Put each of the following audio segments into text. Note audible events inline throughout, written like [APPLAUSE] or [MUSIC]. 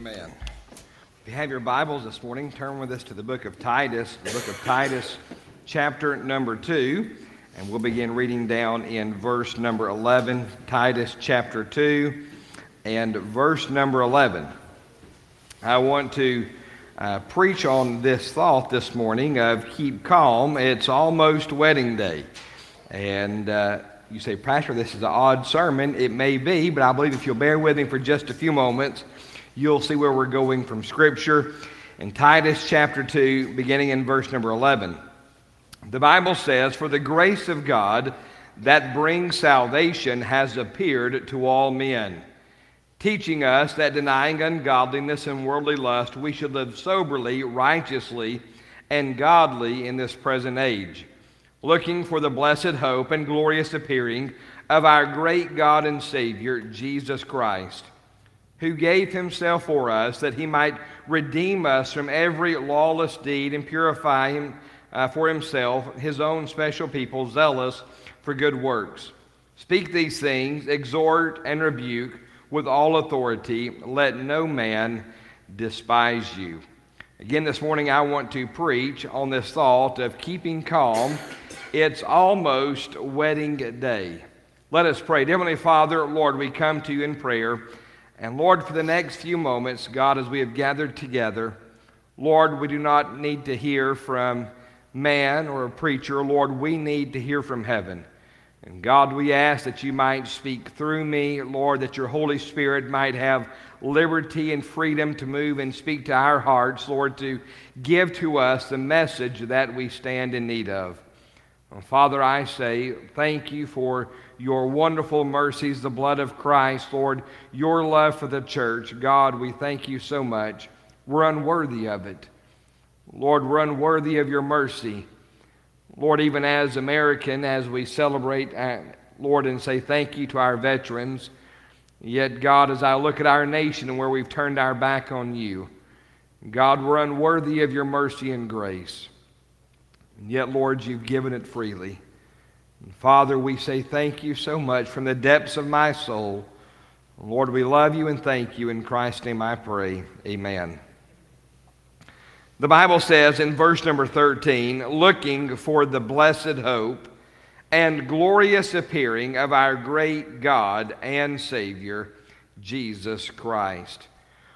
Amen. If you have your Bibles this morning, turn with us to the book of Titus, the book of Titus, chapter number 2, and we'll begin reading down in verse number 11. Titus chapter 2 and verse number 11. I want to uh, preach on this thought this morning of keep calm. It's almost wedding day. And uh, you say, Pastor, this is an odd sermon. It may be, but I believe if you'll bear with me for just a few moments, you'll see where we're going from Scripture. In Titus chapter 2, beginning in verse number 11, the Bible says, For the grace of God that brings salvation has appeared to all men, teaching us that denying ungodliness and worldly lust, we should live soberly, righteously, and godly in this present age, looking for the blessed hope and glorious appearing of our great God and Savior, Jesus Christ who gave himself for us that he might redeem us from every lawless deed and purify him uh, for himself his own special people zealous for good works. Speak these things exhort and rebuke with all authority. Let no man despise you. Again this morning i want to preach on this thought of keeping calm. It's almost wedding day. Let us pray. Heavenly father lord we come to you in prayer and Lord, for the next few moments, God, as we have gathered together, Lord, we do not need to hear from man or a preacher. Lord, we need to hear from heaven. And God, we ask that you might speak through me, Lord, that your Holy Spirit might have liberty and freedom to move and speak to our hearts, Lord, to give to us the message that we stand in need of. Father, I say thank you for your wonderful mercies, the blood of Christ, Lord, your love for the church. God, we thank you so much. We're unworthy of it. Lord, we're unworthy of your mercy. Lord, even as American, as we celebrate, uh, Lord, and say thank you to our veterans, yet, God, as I look at our nation and where we've turned our back on you, God, we're unworthy of your mercy and grace. And yet, Lord, you've given it freely. And Father, we say thank you so much from the depths of my soul. Lord, we love you and thank you. In Christ's name I pray. Amen. The Bible says in verse number 13, looking for the blessed hope and glorious appearing of our great God and Savior, Jesus Christ.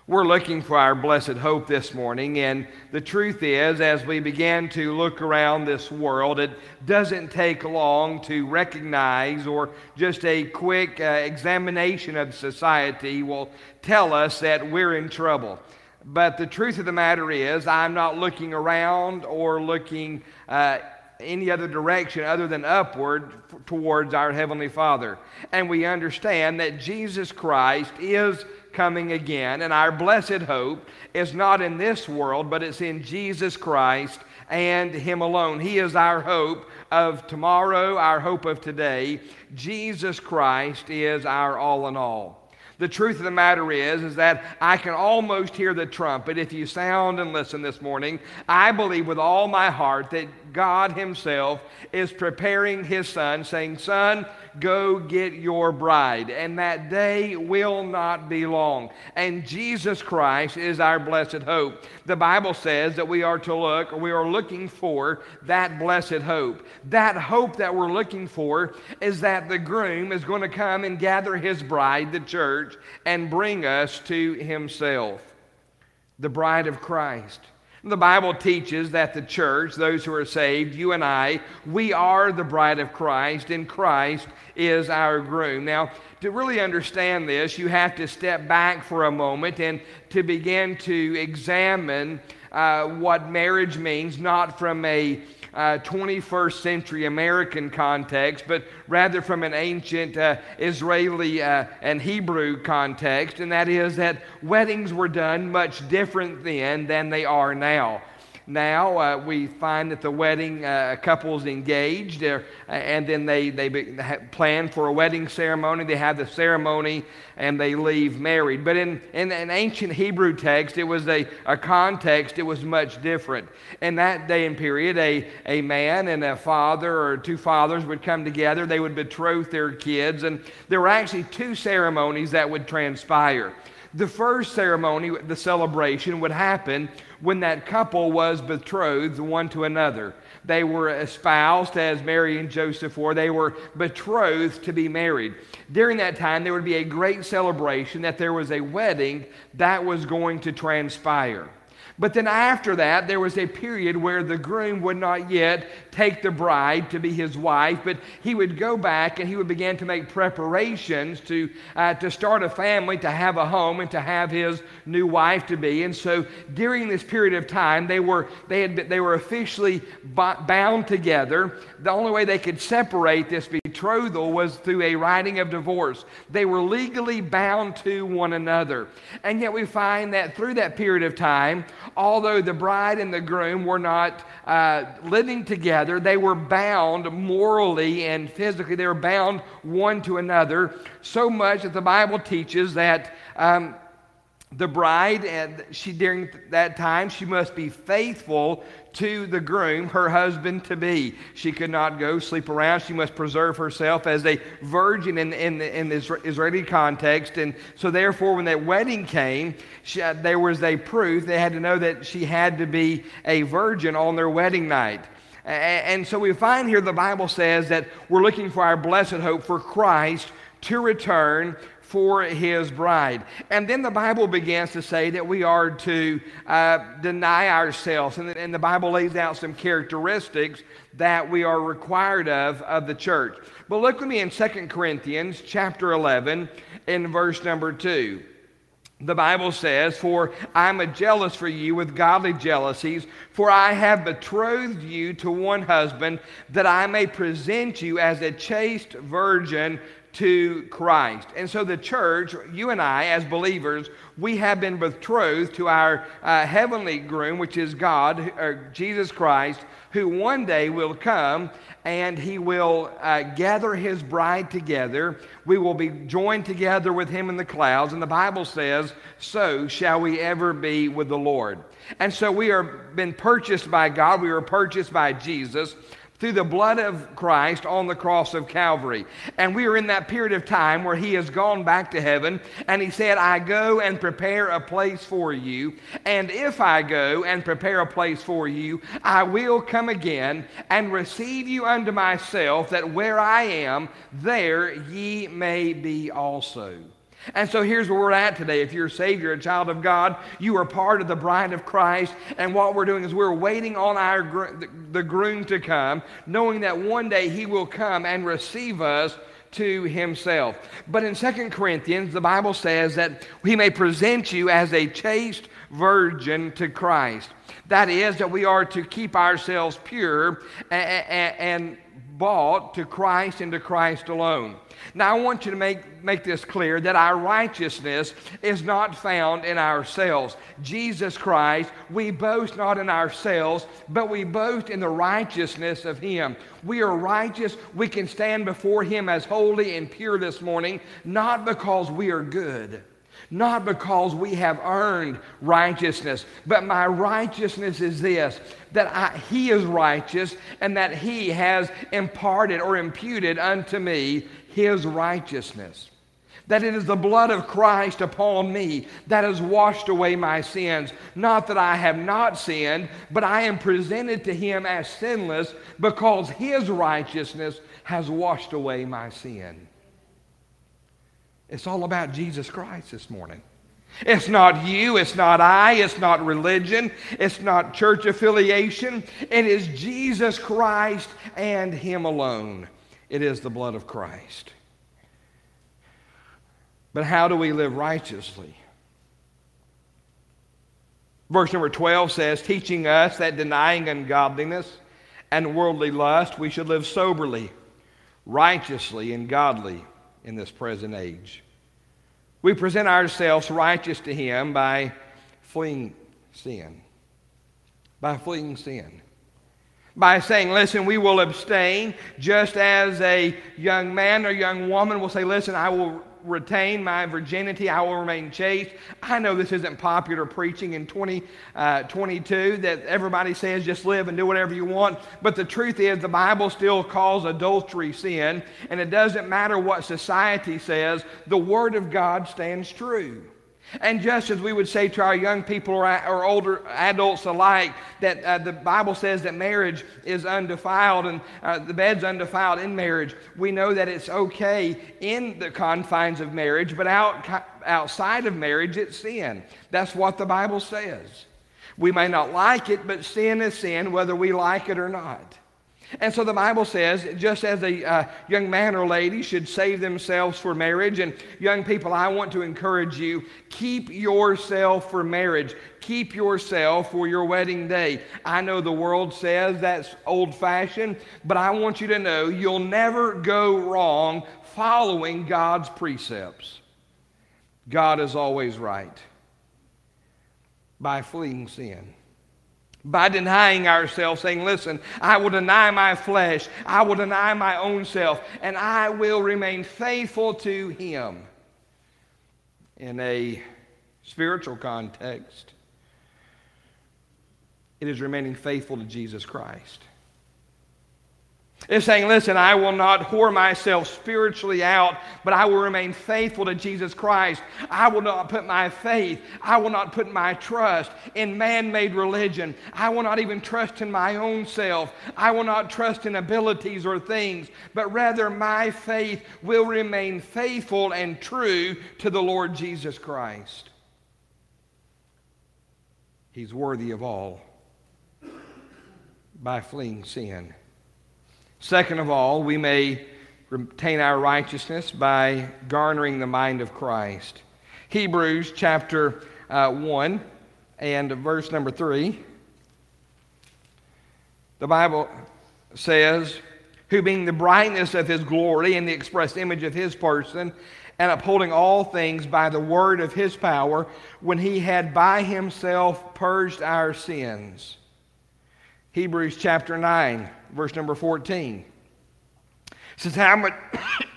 We're looking for our blessed hope this morning, and the truth is, as we begin to look around this world, it doesn't take long to recognize, or just a quick uh, examination of society will tell us that we're in trouble. But the truth of the matter is, I'm not looking around or looking uh, any other direction other than upward towards our Heavenly Father. And we understand that Jesus Christ is coming again. And our blessed hope is not in this world, but it's in Jesus Christ and Him alone. He is our hope of tomorrow, our hope of today. Jesus Christ is our all in all. The truth of the matter is, is that I can almost hear the trumpet if you sound and listen this morning. I believe with all my heart that God Himself is preparing His Son, saying, Son, Go get your bride. And that day will not be long. And Jesus Christ is our blessed hope. The Bible says that we are to look, or we are looking for that blessed hope. That hope that we're looking for is that the groom is going to come and gather his bride, the church, and bring us to himself. The bride of Christ. The Bible teaches that the church, those who are saved, you and I, we are the bride of Christ, and Christ is our groom. Now, to really understand this, you have to step back for a moment and to begin to examine uh, what marriage means, not from a uh, 21st century American context, but rather from an ancient uh, Israeli uh, and Hebrew context, and that is that weddings were done much different then than they are now now. Uh, we find that the wedding uh, couple's engaged, uh, and then they, they plan for a wedding ceremony. They have the ceremony, and they leave married. But in, in an ancient Hebrew text, it was a, a context, it was much different. In that day and period, a, a man and a father or two fathers would come together. They would betroth their kids, and there were actually two ceremonies that would transpire. The first ceremony, the celebration, would happen when that couple was betrothed one to another. They were espoused as Mary and Joseph were. They were betrothed to be married. During that time, there would be a great celebration that there was a wedding that was going to transpire. But then after that, there was a period where the groom would not yet take the bride to be his wife, but he would go back and he would begin to make preparations to, uh, to start a family, to have a home, and to have his new wife to be. And so during this period of time, they were, they had, they were officially bound together. The only way they could separate this betrothal was through a writing of divorce. They were legally bound to one another. And yet we find that through that period of time, although the bride and the groom were not uh, living together, they were bound morally and physically. They were bound one to another so much that the Bible teaches that. Um, the bride and she during that time she must be faithful to the groom her husband to be. She could not go sleep around. She must preserve herself as a virgin in, in, in the israeli context. And so therefore when that wedding came she, uh, there was a proof. They had to know that she had to be a virgin on their wedding night. And so we find here the bible says that we're looking for our blessed hope for christ to return for his bride. And then the Bible begins to say that we are to uh, deny ourselves. And the, and the Bible lays out some characteristics that we are required of of the church. But look with me in 2 Corinthians chapter 11 in verse number 2 the Bible says, For I'm a jealous for you with godly jealousies, for I have betrothed you to one husband, that I may present you as a chaste virgin to Christ. And so the church, you and I, as believers, we have been betrothed to our uh, heavenly groom, which is God, or Jesus Christ, who one day will come and he will uh, gather his bride together. We will be joined together with him in the clouds. And the Bible says, So shall we ever be with the Lord. And so we are been purchased by God. We were purchased by Jesus through the blood of Christ on the cross of Calvary. And we are in that period of time where he has gone back to heaven and he said, I go and prepare a place for you. And if I go and prepare a place for you, I will come again and receive you unto myself, that where I am, there ye may be also. And so here's where we're at today. If you're a Savior, a child of God, you are part of the bride of Christ. And what we're doing is we're waiting on our the groom to come, knowing that one day he will come and receive us to himself. But in Second Corinthians, the Bible says that he may present you as a chaste virgin to Christ. That is, that we are to keep ourselves pure and, and bought to Christ and to Christ alone. Now, I want you to make, make this clear that our righteousness is not found in ourselves. Jesus Christ, we boast not in ourselves, but we boast in the righteousness of Him. We are righteous. We can stand before Him as holy and pure this morning, not because we are good not because we have earned righteousness, but my righteousness is this that I, He is righteous and that He has imparted or imputed unto me his righteousness. That it is the blood of Christ upon me that has washed away my sins. Not that I have not sinned, but I am presented to him as sinless because his righteousness has washed away my sin. It's all about Jesus Christ this morning. It's not you, it's not I, it's not religion, it's not church affiliation. It is Jesus Christ and Him alone. It is the blood of Christ. But how do we live righteously? Verse number 12 says, teaching us that denying ungodliness and worldly lust, we should live soberly, righteously, and godly in this present age. We present ourselves righteous to Him by fleeing sin. By fleeing sin by saying, listen, we will abstain, just as a young man or young woman will say, listen, I will retain my virginity, I will remain chaste. I know this isn't popular preaching in 2022 uh, that everybody says just live and do whatever you want, but the truth is the Bible still calls adultery sin, and it doesn't matter what society says, the Word of God stands true. And just as we would say to our young people or, older adults alike, that uh, the Bible says that marriage is undefiled and uh, the bed's undefiled in marriage, we know that it's okay in the confines of marriage, but out, outside of marriage, it's sin. That's what the Bible says. We may not like it, but sin is sin, whether we like it or not. And so the Bible says, just as a uh, young man or lady should save themselves for marriage, and young people, I want to encourage you keep yourself for marriage. Keep yourself for your wedding day. I know the world says that's old fashioned, but I want you to know you'll never go wrong following God's precepts. God is always right by fleeing sin by denying ourselves, saying, Listen, I will deny my flesh, I will deny my own self, and I will remain faithful to Him. In a spiritual context, it is remaining faithful to Jesus Christ. It's saying, listen, I will not whore myself spiritually out, but I will remain faithful to Jesus Christ. I will not put my faith, I will not put my trust in man made religion. I will not even trust in my own self. I will not trust in abilities or things, but rather my faith will remain faithful and true to the Lord Jesus Christ. He's worthy of all by fleeing sin. Second of all, we may retain our righteousness by garnering the mind of Christ. Hebrews chapter uh, 1 and verse number 3. The Bible says, Who being the brightness of his glory and the express image of his person, and upholding all things by the word of his power, when he had by himself purged our sins. Hebrews chapter 9 verse number 14. It says, How much,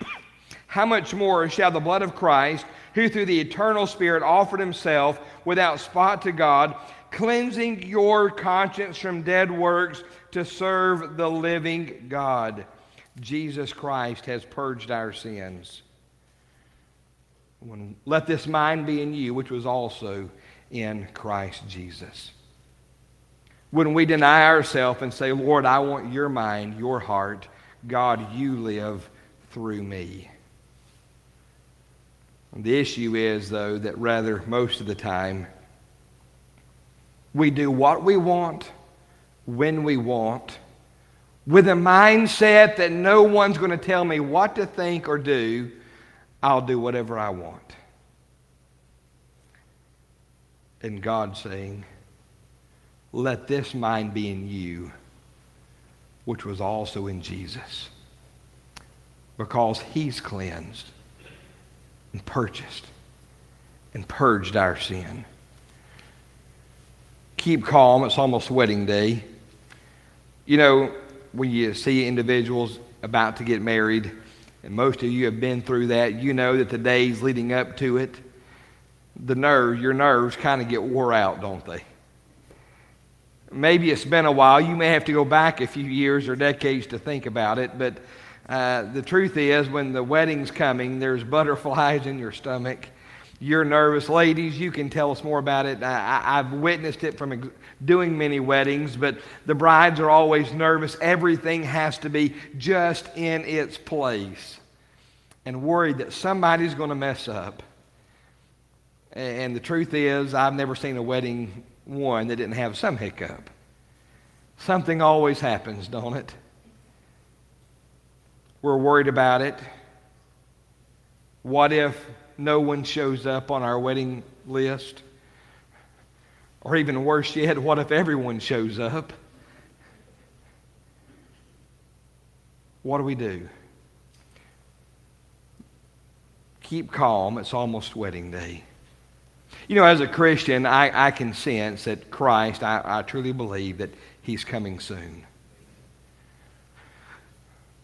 [COUGHS] how much more shall the blood of Christ, who through the eternal Spirit offered himself without spot to God, cleansing your conscience from dead works to serve the living God? Jesus Christ has purged our sins. When, let this mind be in you, which was also in Christ Jesus when we deny ourselves and say, Lord, I want your mind, your heart, God, you live through me. The issue is, though, that rather most of the time we do what we want, when we want, with a mindset that no one's going to tell me what to think or do. I'll do whatever I want. And God saying, let this mind be in you, which was also in Jesus. Because he's cleansed and purchased and purged our sin. Keep calm. It's almost wedding day. You know, when you see individuals about to get married, and most of you have been through that, you know that the days leading up to it, the nerves, your nerves kind of get wore out, don't they? Maybe it's been a while. You may have to go back a few years or decades to think about it, but uh, the truth is, when the wedding's coming, there's [LAUGHS] butterflies in your stomach. You're nervous. Ladies, you can tell us more about it. I, have witnessed it from ex- doing many weddings, but the brides are always nervous. Everything has to be just in its place and worried that somebody's going to mess up. And the truth is, I've never seen a wedding one that didn't have some hiccup. Something always happens, don't it? We're worried about it. What if no one shows up on our wedding list? Or even worse yet, what if everyone shows up? What do we do? Keep calm. It's almost wedding day. You know, as a Christian, I, I can sense that Christ, I, I truly believe that He's coming soon.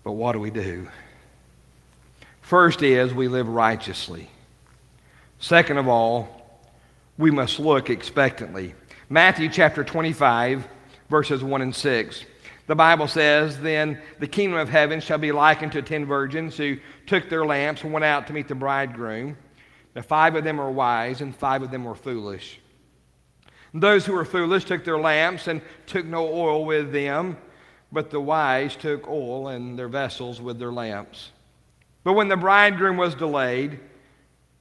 But what do we do? First is we live righteously. Second of all, we must look expectantly. Matthew chapter 25, verses 1 and 6. The Bible says, Then the kingdom of heaven shall be likened to ten virgins who took their lamps and went out to meet the bridegroom. Now, five of them were wise, and five of them were foolish. Those who were foolish took their lamps and took no oil with them, but the wise took oil in their vessels with their lamps. But when the bridegroom was delayed,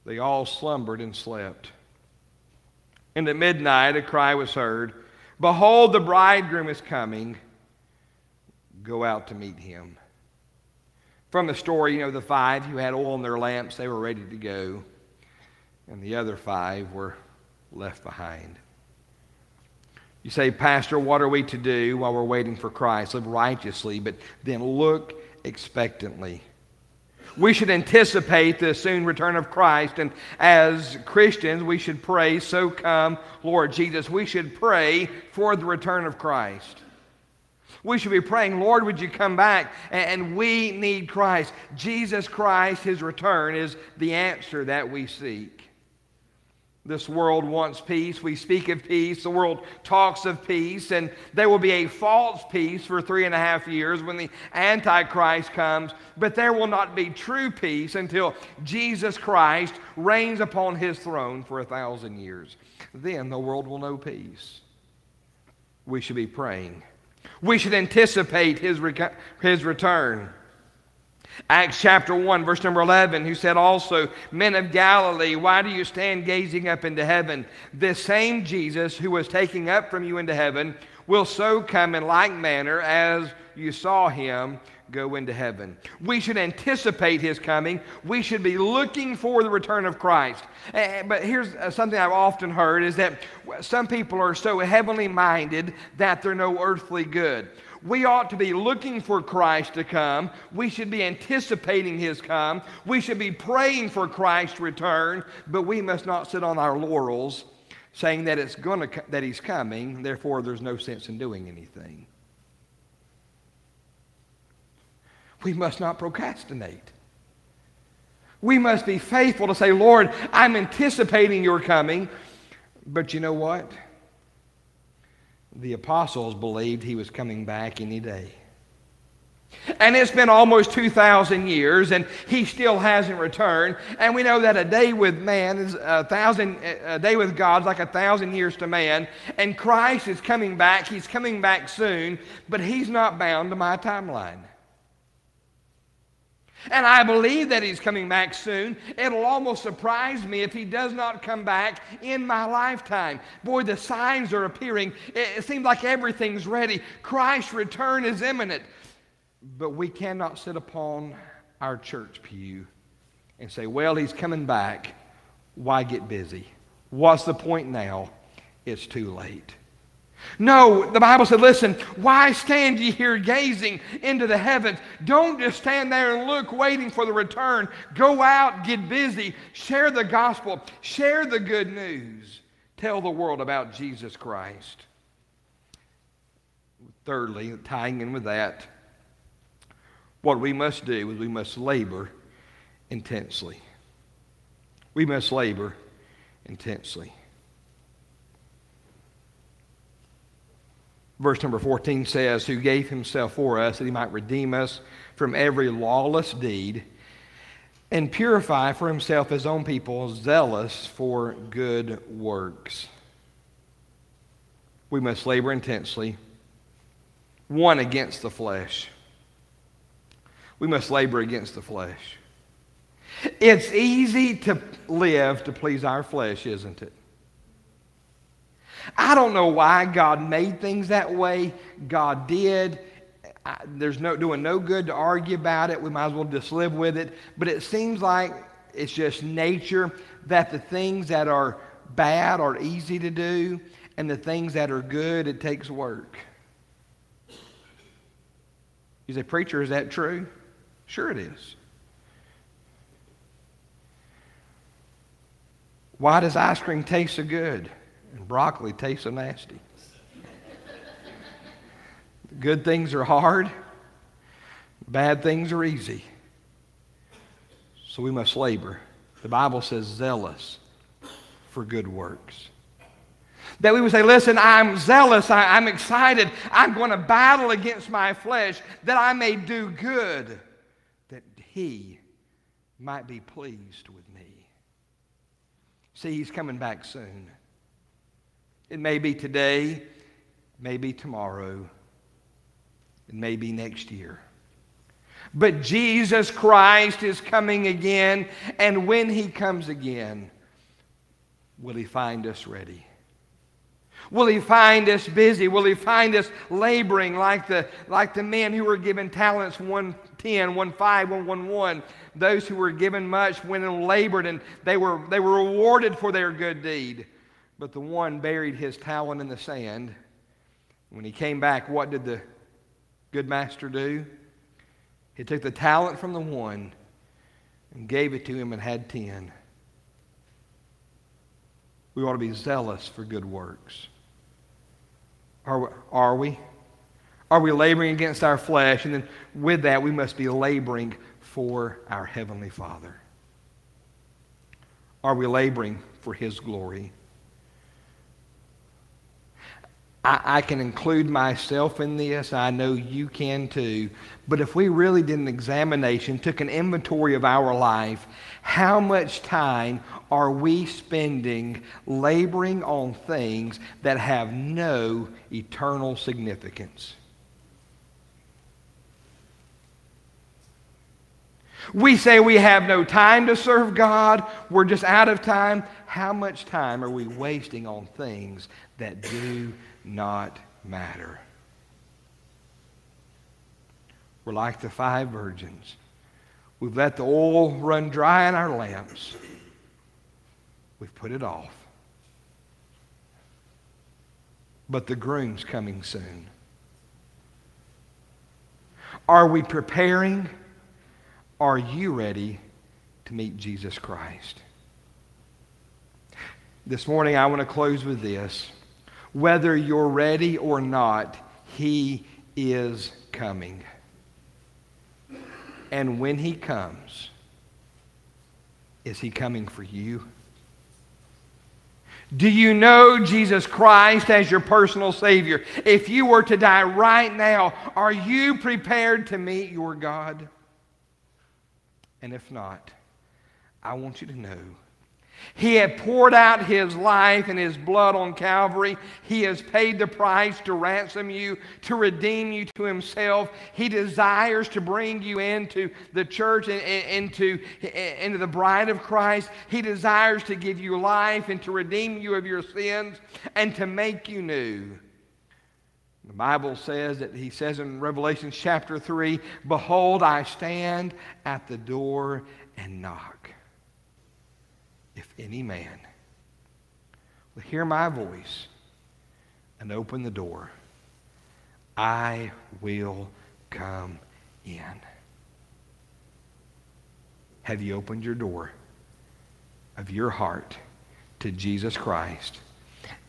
they all slumbered and slept. And at midnight a cry was heard Behold, the bridegroom is coming. Go out to meet him. From the story, you know, the five who had oil in their lamps, they were ready to go. And the other five were left behind. You say, Pastor, what are we to do while we're waiting for Christ? Live righteously, but then look expectantly. We should anticipate the soon return of Christ, and as Christians, we should pray, So come, Lord Jesus. We should pray for the return of Christ. We should be praying, Lord, would you come back? And we need Christ. Jesus Christ, his return, is the answer that we seek. This world wants peace. We speak of peace. The world talks of peace. And there will be a false peace for three and a half years when the Antichrist comes. But there will not be true peace until Jesus Christ reigns upon his throne for a thousand years. Then the world will know peace. We should be praying. We should anticipate his, his return. Acts chapter 1, verse number 11, who said also, Men of Galilee, why do you stand gazing up into heaven? This same Jesus who was taking up from you into heaven will so come in like manner as you saw him go into heaven. We should anticipate his coming. We should be looking for the return of Christ. Eh, but here's uh, something I've often heard is that some people are so heavenly minded that they're no earthly good. We ought to be looking for Christ to come. We should be anticipating his come. We should be praying for Christ's return, but we must not sit on our laurels saying that it's going to that he's coming, therefore there's no sense in doing anything. We must not procrastinate. We must be faithful to say, Lord, I'm anticipating your coming, but you know what? The apostles believed he was coming back any day. And it's been almost 2,000 years, and he still hasn't returned. And we know that a day with man is a thousand, a day with God is like a thousand years to man. And Christ is coming back. He's coming back soon, but he's not bound to my timeline. And I believe that he's coming back soon. It'll almost surprise me if he does not come back in my lifetime. Boy, the signs are appearing. It, seems like everything's ready. Christ's return is imminent. But we cannot sit upon our church pew and say, well, he's coming back. Why get busy? What's the point now? It's too late. No, the Bible said, listen, why stand ye here gazing into the heavens? Don't just stand there and look, waiting for the return. Go out, get busy, share the gospel, share the good news. Tell the world about Jesus Christ. Thirdly, tying in with that, what we must do is we must labor intensely. We must labor intensely. Verse number 14 says, Who gave himself for us that he might redeem us from every lawless deed and purify for himself his own people, zealous for good works. We must labor intensely, one against the flesh. We must labor against the flesh. It's easy to live to please our flesh, isn't it? I don't know why God made things that way. God did. I, there's no doing no good to argue about it. We might as well just live with it. But it seems like it's just nature that the things that are bad are easy to do, and the things that are good, it takes work. You say, Preacher, is that true? Sure, it is. Why does ice cream taste so good? And broccoli tastes so nasty. Good things are hard, bad things are easy. So we must labor. The Bible says zealous for good works. That we would say, listen, I'm zealous, I, am excited, I'm going to battle against my flesh that I may do good, that He might be pleased with me. See, he's coming back soon. It may be today, maybe tomorrow, it may be next year. But Jesus Christ is coming again, and when he comes again, will he find us ready? Will he find us busy? Will he find us laboring like the, like the men who were given talents 110, 1 5, 1 1 1? Those who were given much went and labored and they were, they were rewarded for their good deed. But the one buried his talent in the sand. When he came back, what did the good master do? He took the talent from the one and gave it to him and had ten. We ought to be zealous for good works. Are we, are we? Are we laboring against our flesh? And then with that, we must be laboring for our Heavenly Father. Are we laboring for His glory? I, I, can include myself in this. I know you can too. But if we really did an examination, took an inventory of our life, how much time are we spending laboring on things that have no eternal significance? We say we have no time to serve God, we're just out of time. How much time are we wasting on things that do not matter. We're like the five virgins. We've let the oil run dry in our lamps. We've put it off. But the groom's coming soon. Are we preparing? Are you ready to meet Jesus Christ? This morning, I want to close with this. Whether you're ready or not, He is coming. And when He comes, is He coming for you? Do you know Jesus Christ as your personal Savior? If you were to die right now, are you prepared to meet your God? And if not, I want you to know he had poured out his life and his blood on Calvary. He has paid the price to ransom you, to redeem you to himself. He desires to bring you into the church and into, into the bride of Christ. He desires to give you life and to redeem you of your sins and to make you new. The Bible says that he says in Revelation chapter 3 Behold, I stand at the door and knock any man will hear my voice and open the door, I will come in. Have you opened your door of your heart to Jesus Christ?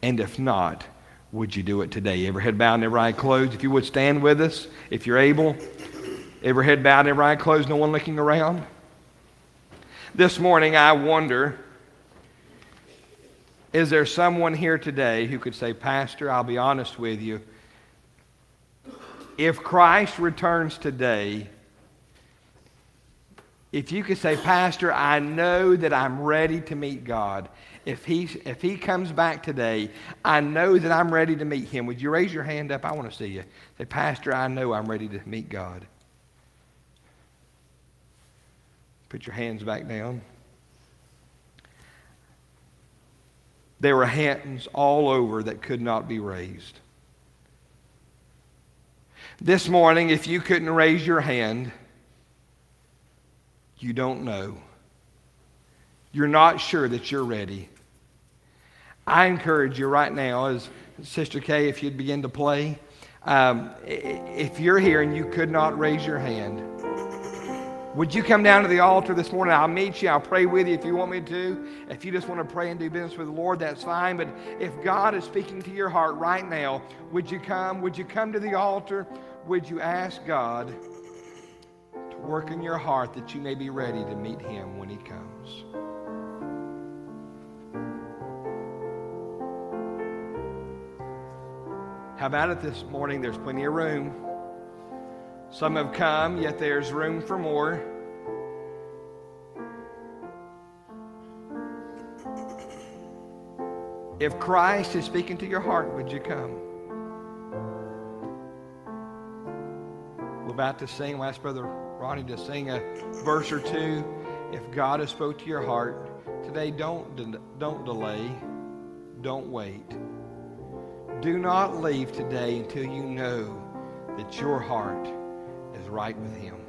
And if not, would you do it today? Every head bowed and every eye closed. If you would stand with us, if you're able. Every head bowed and every eye closed, no one looking around. This morning, I wonder is there someone here today who could say, Pastor, I'll be honest with you. If Christ returns today, if you could say, Pastor, I know that I'm ready to meet God. If he, if he comes back today, I know that I'm ready to meet him. Would you raise your hand up? I want to see you. Say, Pastor, I know I'm ready to meet God. Put your hands back down. There were hands all over that could not be raised. This morning, if you couldn't raise your hand, you don't know. You're not sure that you're ready. I encourage you right now, as Sister Kay, if you'd begin to play, um, if you're here and you could not raise your hand, would you come down to the altar this morning? I'll meet you. I'll pray with you if you want me to. If you just want to pray and do business with the Lord, that's fine. But if God is speaking to your heart right now, would you come? Would you come to the altar? Would you ask God to work in your heart that you may be ready to meet Him when He comes? How about it this morning? There's plenty of room. Some have come, yet there's room for more. If Christ is speaking to your heart, would you come? We're about to sing. We'll ask Brother Ronnie to sing a verse or two. If God has spoke to your heart today, don't, de- don't delay. Don't wait. Do not leave today until you know that your heart right with Him.